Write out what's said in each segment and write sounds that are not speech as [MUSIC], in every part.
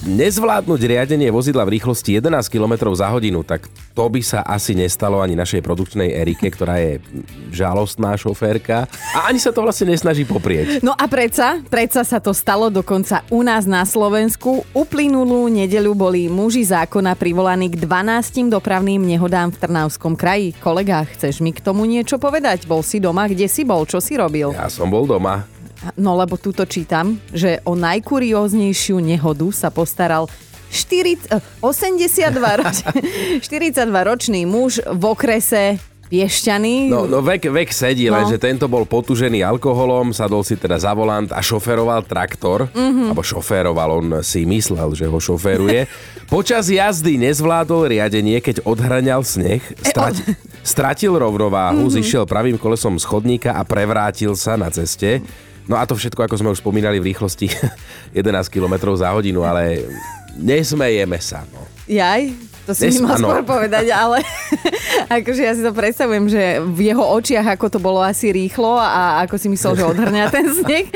Nezvládnuť riadenie vozidla v rýchlosti 11 km za hodinu, tak to by sa asi nestalo ani našej produkčnej Erike, ktorá je žalostná šoférka a ani sa to vlastne nesnaží poprieť. No a predsa, predsa sa to stalo dokonca u nás na Slovensku. Uplynulú nedeľu boli muži zákona privolaní k 12 dopravným nehodám v Trnavskom kraji. Kolega, chceš mi k tomu niečo povedať? Bol si doma? Kde si bol? Čo si robil? Ja som bol doma. No lebo túto čítam, že o najkurióznejšiu nehodu sa postaral 4, 82 roč, [LAUGHS] 42 ročný muž v okrese Piešťany. No, no vek, vek sedí, no. lenže tento bol potužený alkoholom, sadol si teda za volant a šoferoval traktor, mm-hmm. alebo šoféroval, on si myslel, že ho šoféruje. [LAUGHS] Počas jazdy nezvládol riadenie, keď odhraňal sneh, strati, stratil rovnováhu, mm-hmm. zišiel pravým kolesom schodníka a prevrátil sa na ceste. No a to všetko, ako sme už spomínali, v rýchlosti [LAUGHS] 11 km za hodinu, ale nesmejeme sa. No. Jaj, to si Nes, mal skôr povedať, ale [LAUGHS] akože ja si to predstavujem, že v jeho očiach ako to bolo asi rýchlo a ako si myslel, že odhrňa ten [LAUGHS] sneh.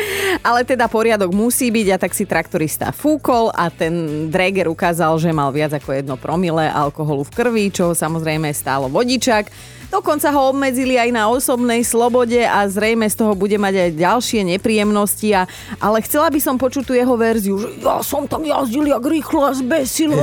Ale teda poriadok musí byť a tak si traktorista fúkol a ten Dreger ukázal, že mal viac ako jedno promile alkoholu v krvi, čo samozrejme stálo vodičak. Dokonca ho obmedzili aj na osobnej slobode a zrejme z toho bude mať aj ďalšie nepríjemnosti. A, ale chcela by som počuť tú jeho verziu, že ja som tam jazdil jak rýchlo a zbesilo.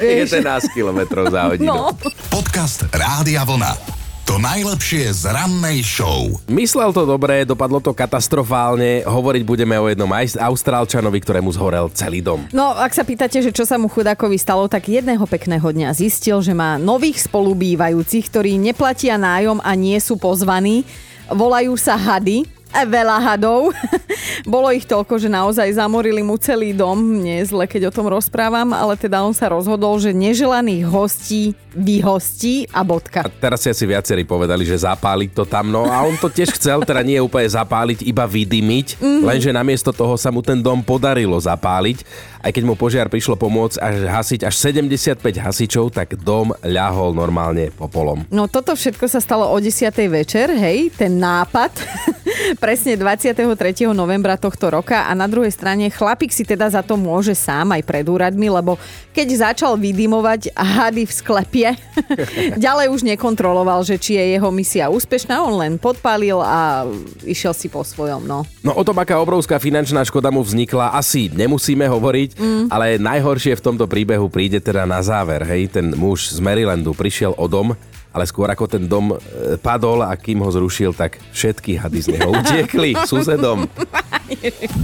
11 km za hodinu. No. Podcast Rádia Vlna. To najlepšie z rannej show. Myslel to dobre, dopadlo to katastrofálne. Hovoriť budeme o jednom Austrálčanovi, ktorému zhorel celý dom. No, ak sa pýtate, že čo sa mu chudákovi stalo, tak jedného pekného dňa zistil, že má nových spolubývajúcich, ktorí neplatia nájom a nie sú pozvaní. Volajú sa hady veľa hadov. [LAUGHS] Bolo ich toľko, že naozaj zamorili mu celý dom. Nie je zle, keď o tom rozprávam, ale teda on sa rozhodol, že neželaných hostí vyhostí a bodka. A teraz si asi viacerí povedali, že zapáliť to tam, no a on to tiež chcel, teda nie úplne zapáliť, iba vydymiť, mm-hmm. lenže namiesto toho sa mu ten dom podarilo zapáliť. Aj keď mu požiar prišlo pomôcť až hasiť až 75 hasičov, tak dom ľahol normálne popolom. No toto všetko sa stalo o 10. večer, hej, ten nápad presne 23. novembra tohto roka a na druhej strane chlapík si teda za to môže sám aj pred úradmi, lebo keď začal vydimovať hady v sklepie, [LAUGHS] ďalej už nekontroloval, že či je jeho misia úspešná, on len podpálil a išiel si po svojom. No, no o tom, aká obrovská finančná škoda mu vznikla, asi nemusíme hovoriť, mm. ale najhoršie v tomto príbehu príde teda na záver. Hej, ten muž z Marylandu prišiel o dom, ale skôr ako ten dom e, padol a kým ho zrušil, tak všetky hady z neho utiekli [LAUGHS] susedom.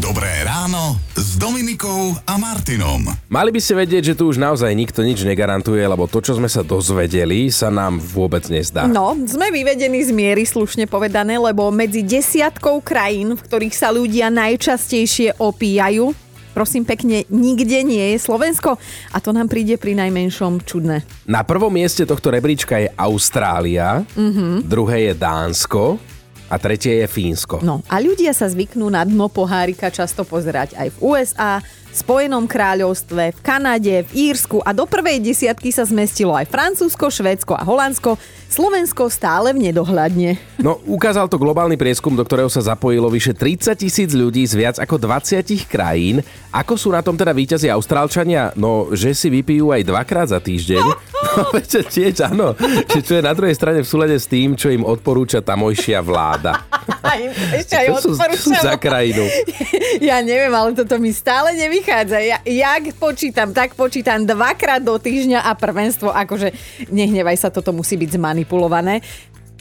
Dobré ráno s Dominikou a Martinom. Mali by ste vedieť, že tu už naozaj nikto nič negarantuje, lebo to, čo sme sa dozvedeli, sa nám vôbec nezdá. No, sme vyvedení z miery, slušne povedané, lebo medzi desiatkou krajín, v ktorých sa ľudia najčastejšie opíjajú, prosím pekne, nikde nie je Slovensko a to nám príde pri najmenšom čudné. Na prvom mieste tohto rebríčka je Austrália, mm-hmm. druhé je Dánsko, a tretie je Fínsko. No a ľudia sa zvyknú na dno pohárika často pozerať aj v USA, Spojenom kráľovstve, v Kanade, v Írsku a do prvej desiatky sa zmestilo aj Francúzsko, Švédsko a Holandsko. Slovensko stále v nedohľadne. No, ukázal to globálny prieskum, do ktorého sa zapojilo vyše 30 tisíc ľudí z viac ako 20 krajín. Ako sú na tom teda víťazi Austrálčania? No, že si vypijú aj dvakrát za týždeň. [LAUGHS] No, veď tiež áno, čo je na druhej strane v súlade s tým, čo im odporúča tamojšia vláda. Ešte aj sú, sú za krajinu? [LAUGHS] Ja neviem, ale toto mi stále nevychádza. Ja, jak počítam, tak počítam dvakrát do týždňa a prvenstvo, akože nehnevaj sa, toto musí byť zmanipulované.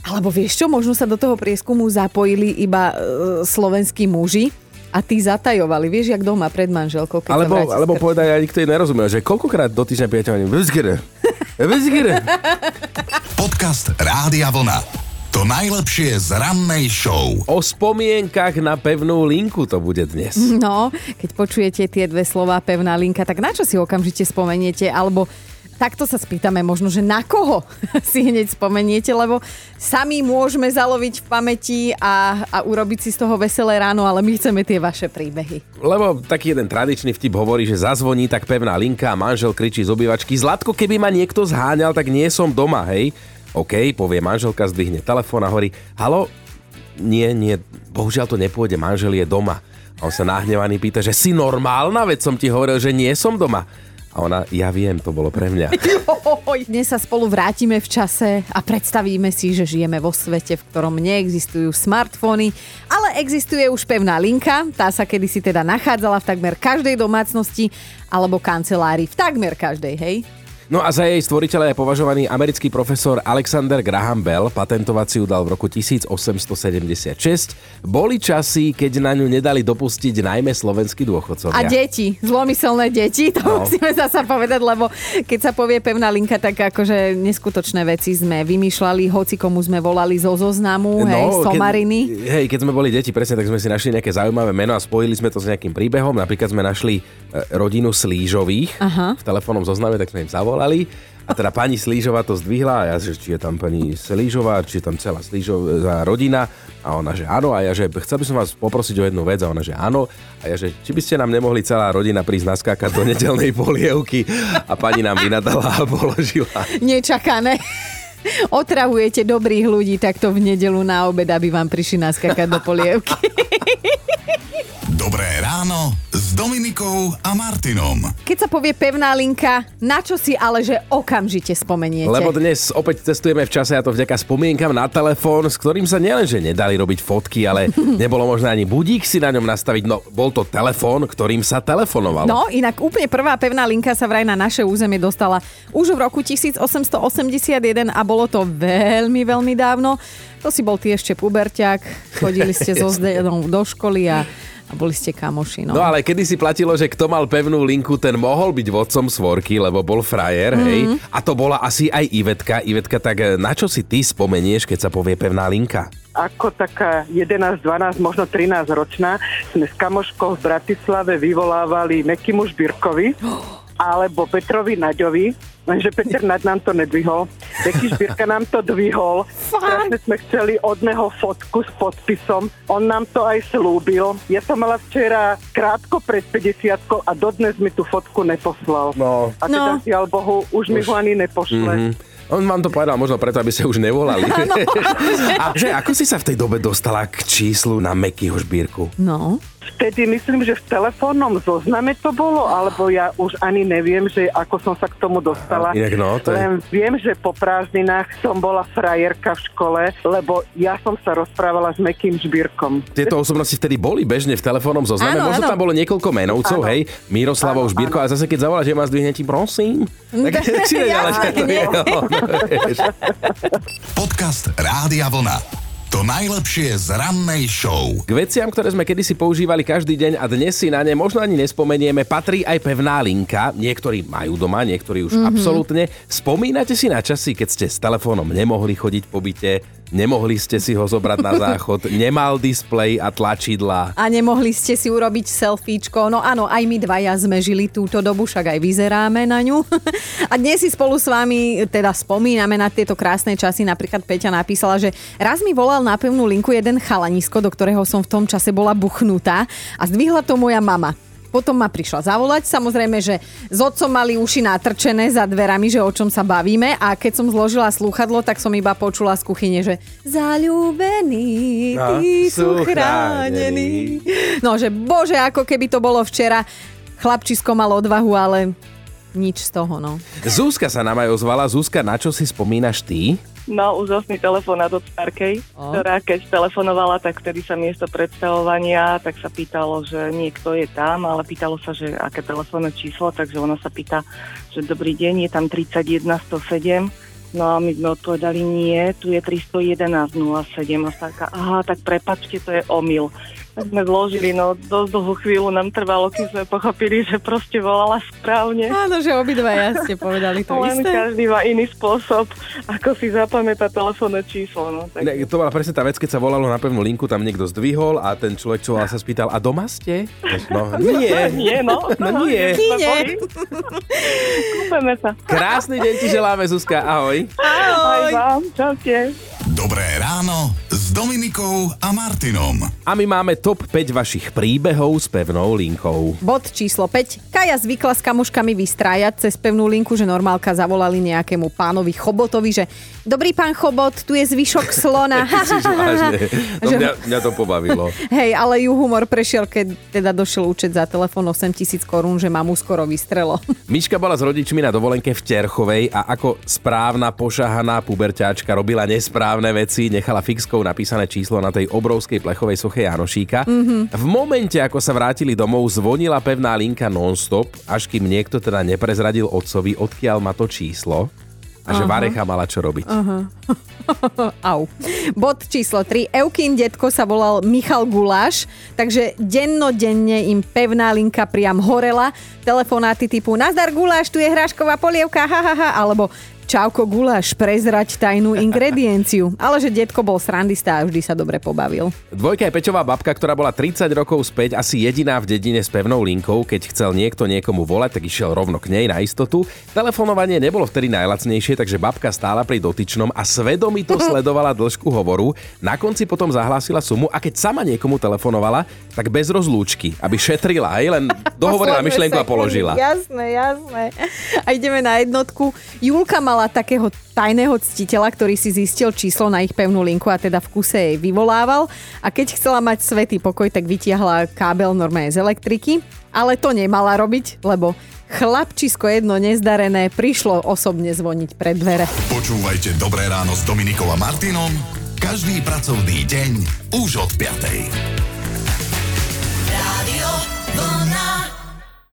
Alebo vieš čo, možno sa do toho prieskumu zapojili iba e, slovenskí muži, a tí zatajovali, vieš, jak doma pred manželkou. Keď alebo, alebo povedali, aj nikto nerozumel, že koľkokrát do týždňa pijete, [LAUGHS] Podcast Rádia Vlna. To najlepšie z rannej show. O spomienkach na pevnú linku to bude dnes. No, keď počujete tie dve slova pevná linka, tak na čo si okamžite spomeniete? Alebo takto sa spýtame možno, že na koho [LAUGHS] si hneď spomeniete, lebo sami môžeme zaloviť v pamäti a, a urobiť si z toho veselé ráno, ale my chceme tie vaše príbehy. Lebo taký jeden tradičný vtip hovorí, že zazvoní tak pevná linka a manžel kričí z obývačky Zlatko, keby ma niekto zháňal, tak nie som doma, hej. OK, povie manželka, zdvihne telefón a hovorí, halo, nie, nie, bohužiaľ to nepôjde, manžel je doma. A on sa nahnevaný pýta, že si normálna, veď som ti hovoril, že nie som doma. A ona, ja viem, to bolo pre mňa. [LAUGHS] Dnes sa spolu vrátime v čase a predstavíme si, že žijeme vo svete, v ktorom neexistujú smartfóny, ale existuje už pevná linka. Tá sa kedysi teda nachádzala v takmer každej domácnosti alebo kancelárii, v takmer každej, hej? No a za jej stvoriteľa je považovaný americký profesor Alexander Graham Bell, patentovaciu dal v roku 1876. Boli časy, keď na ňu nedali dopustiť najmä slovenskí dôchodcovia. A deti, zlomyselné deti, to no. musíme zasa povedať, lebo keď sa povie pevná linka, tak akože neskutočné veci sme vymýšľali, hoci komu sme volali zo zoznamu, no, hej, somariny. Keď, hej, keď sme boli deti, presne, tak sme si našli nejaké zaujímavé meno a spojili sme to s nejakým príbehom. Napríklad sme našli e, rodinu Slížových Aha. v telefónnom zozname, tak sme im zavolali zavolali a teda pani Slížová to zdvihla a ja, že či je tam pani Slížová, či je tam celá Slížová rodina. A ona, že áno. A ja, že chcel by som vás poprosiť o jednu vec. A ona, že áno. A ja, že či by ste nám nemohli celá rodina prísť naskákať do nedelnej polievky? A pani nám vynadala a položila. Nečakané. Otravujete dobrých ľudí takto v nedelu na obed, aby vám prišli naskakať do polievky. Dobré ráno Dominikou a Martinom. Keď sa povie pevná linka, na čo si ale že okamžite spomeniete? Lebo dnes opäť cestujeme v čase a to vďaka spomienkam na telefón, s ktorým sa nielenže nedali robiť fotky, ale [LAUGHS] nebolo možné ani budík si na ňom nastaviť. No, bol to telefón, ktorým sa telefonovalo. No, inak úplne prvá pevná linka sa vraj na naše územie dostala už v roku 1881 a bolo to veľmi, veľmi dávno. To si bol ty ešte puberťak, chodili ste so [LAUGHS] do školy a a boli ste kamoši. No. no ale kedy si platilo, že kto mal pevnú linku, ten mohol byť vodcom svorky, lebo bol frajer, mm-hmm. hej. A to bola asi aj Ivetka. Ivetka, tak eh, na čo si ty spomenieš, keď sa povie pevná linka? ako taká 11, 12, možno 13 ročná sme s kamoškou v Bratislave vyvolávali Mekimu Žbírkovi [GASPS] alebo Petrovi Naďovi lenže Peter Nad nám to nedvihol. Beky Šbírka nám to dvihol. Strašne sme chceli od neho fotku s podpisom. On nám to aj slúbil. Ja som mala včera krátko pred 50 a dodnes mi tú fotku neposlal. No. A teda no. Bohu, už, už mi ho ani nepošle. Mm-hmm. On vám to povedal možno preto, aby ste už nevolali. [LAUGHS] a že ako si sa v tej dobe dostala k číslu na Mekyho šbírku? No vtedy myslím, že v telefónnom zozname to bolo, alebo ja už ani neviem, že ako som sa k tomu dostala. Inak no, to je... Len viem, že po prázdninách som bola frajerka v škole, lebo ja som sa rozprávala s Mekým Žbírkom. Tieto osobnosti vtedy boli bežne v telefónnom zozname, áno, možno áno. tam bolo niekoľko menovcov, áno. hej, Miroslavov Žbírko, a zase keď zavoláš, že ma zdvihne ti, prosím. [LAUGHS] Tak [LAUGHS] si že to je. Podcast Rádia Vlna. To najlepšie z rannej show. K veciam, ktoré sme kedysi používali každý deň a dnes si na ne možno ani nespomenieme, patrí aj pevná linka. Niektorí majú doma, niektorí už mm-hmm. absolútne. Spomínate si na časy, keď ste s telefónom nemohli chodiť po byte, Nemohli ste si ho zobrať na záchod, [LAUGHS] nemal displej a tlačidla. A nemohli ste si urobiť selfiečko. No áno, aj my dvaja sme žili túto dobu, však aj vyzeráme na ňu. [LAUGHS] A dnes si spolu s vami teda spomíname na tieto krásne časy. Napríklad Peťa napísala, že raz mi volal na pevnú linku jeden chalanisko, do ktorého som v tom čase bola buchnutá a zdvihla to moja mama. Potom ma prišla zavolať, samozrejme, že s otcom mali uši natrčené za dverami, že o čom sa bavíme a keď som zložila slúchadlo, tak som iba počula z kuchyne, že zalúbení, no, sú chránení. No, že bože, ako keby to bolo včera. Chlapčisko mal odvahu, ale nič z toho, no. Zúska sa nám aj ozvala. Zúska, na čo si spomínaš ty? No, úžasný telefonát od Starkej, oh. ktorá keď telefonovala, tak vtedy sa miesto predstavovania, tak sa pýtalo, že niekto je tam, ale pýtalo sa, že aké telefónne číslo, takže ona sa pýta, že dobrý deň, je tam 31 107. No a my sme odpovedali nie, tu je 311 07 a Starka, aha, tak prepačte, to je omyl tak sme zložili, no dosť dlhú chvíľu nám trvalo, kým sme pochopili, že proste volala správne. Áno, že ja ste povedali to Len isté. každý má iný spôsob, ako si zapamätá telefónne číslo. No, tak... Ne, to bola presne tá vec, keď sa volalo na pevnú linku, tam niekto zdvihol a ten človek, čo sa spýtal, a doma ste? No, nie. [LAUGHS] nie, no. No nie. Kine. Kúpeme sa. Krásny deň ti želáme, Zuzka. Ahoj. Ahoj. Aj vám. Čaute. Dobré ráno s Dominikou a Martinom. A my máme top 5 vašich príbehov s pevnou linkou. Bod číslo 5. Kaja zvykla s kamoškami vystrájať cez pevnú linku, že normálka zavolali nejakému pánovi Chobotovi, že dobrý pán Chobot, tu je zvyšok slona. [LAUGHS] [LAUGHS] no, mňa, mňa to pobavilo. [LAUGHS] Hej, ale ju humor prešiel, keď teda došiel účet za telefón 8 tisíc korún, že mamu skoro vystrelo. Miška bola s rodičmi na dovolenke v Terchovej a ako správna pošahaná puberťáčka robila nesprávne veci, nechala fixkou napísané číslo na tej obrovskej plechovej soche Janošíka. Mm-hmm. V momente, ako sa vrátili domov, zvonila pevná linka non-stop, až kým niekto teda neprezradil otcovi, odkiaľ má to číslo a že Varecha mala čo robiť. Uh-huh. [LAUGHS] Au. Bod číslo 3. Eukin detko sa volal Michal Guláš, takže dennodenne im pevná linka priam horela. Telefonáty typu Nazdar Guláš, tu je hrášková polievka, ha, ha, ha, alebo Čauko guláš, prezrať tajnú ingredienciu. Ale že detko bol srandista a vždy sa dobre pobavil. Dvojka je Peťová babka, ktorá bola 30 rokov späť asi jediná v dedine s pevnou linkou. Keď chcel niekto niekomu volať, tak išiel rovno k nej na istotu. Telefonovanie nebolo vtedy najlacnejšie, takže babka stála pri dotyčnom a svedomito [LAUGHS] sledovala dĺžku hovoru. Na konci potom zahlásila sumu a keď sama niekomu telefonovala, tak bez rozlúčky, aby šetrila, aj len dohovorila myšlienku a položila. Jasné, jasné. A ideme na jednotku. Julka mal mala takého tajného ctiteľa, ktorý si zistil číslo na ich pevnú linku a teda v kuse jej vyvolával. A keď chcela mať svetý pokoj, tak vytiahla kábel normálne z elektriky. Ale to nemala robiť, lebo chlapčisko jedno nezdarené prišlo osobne zvoniť pred dvere. Počúvajte Dobré ráno s Dominikom a Martinom každý pracovný deň už od 5.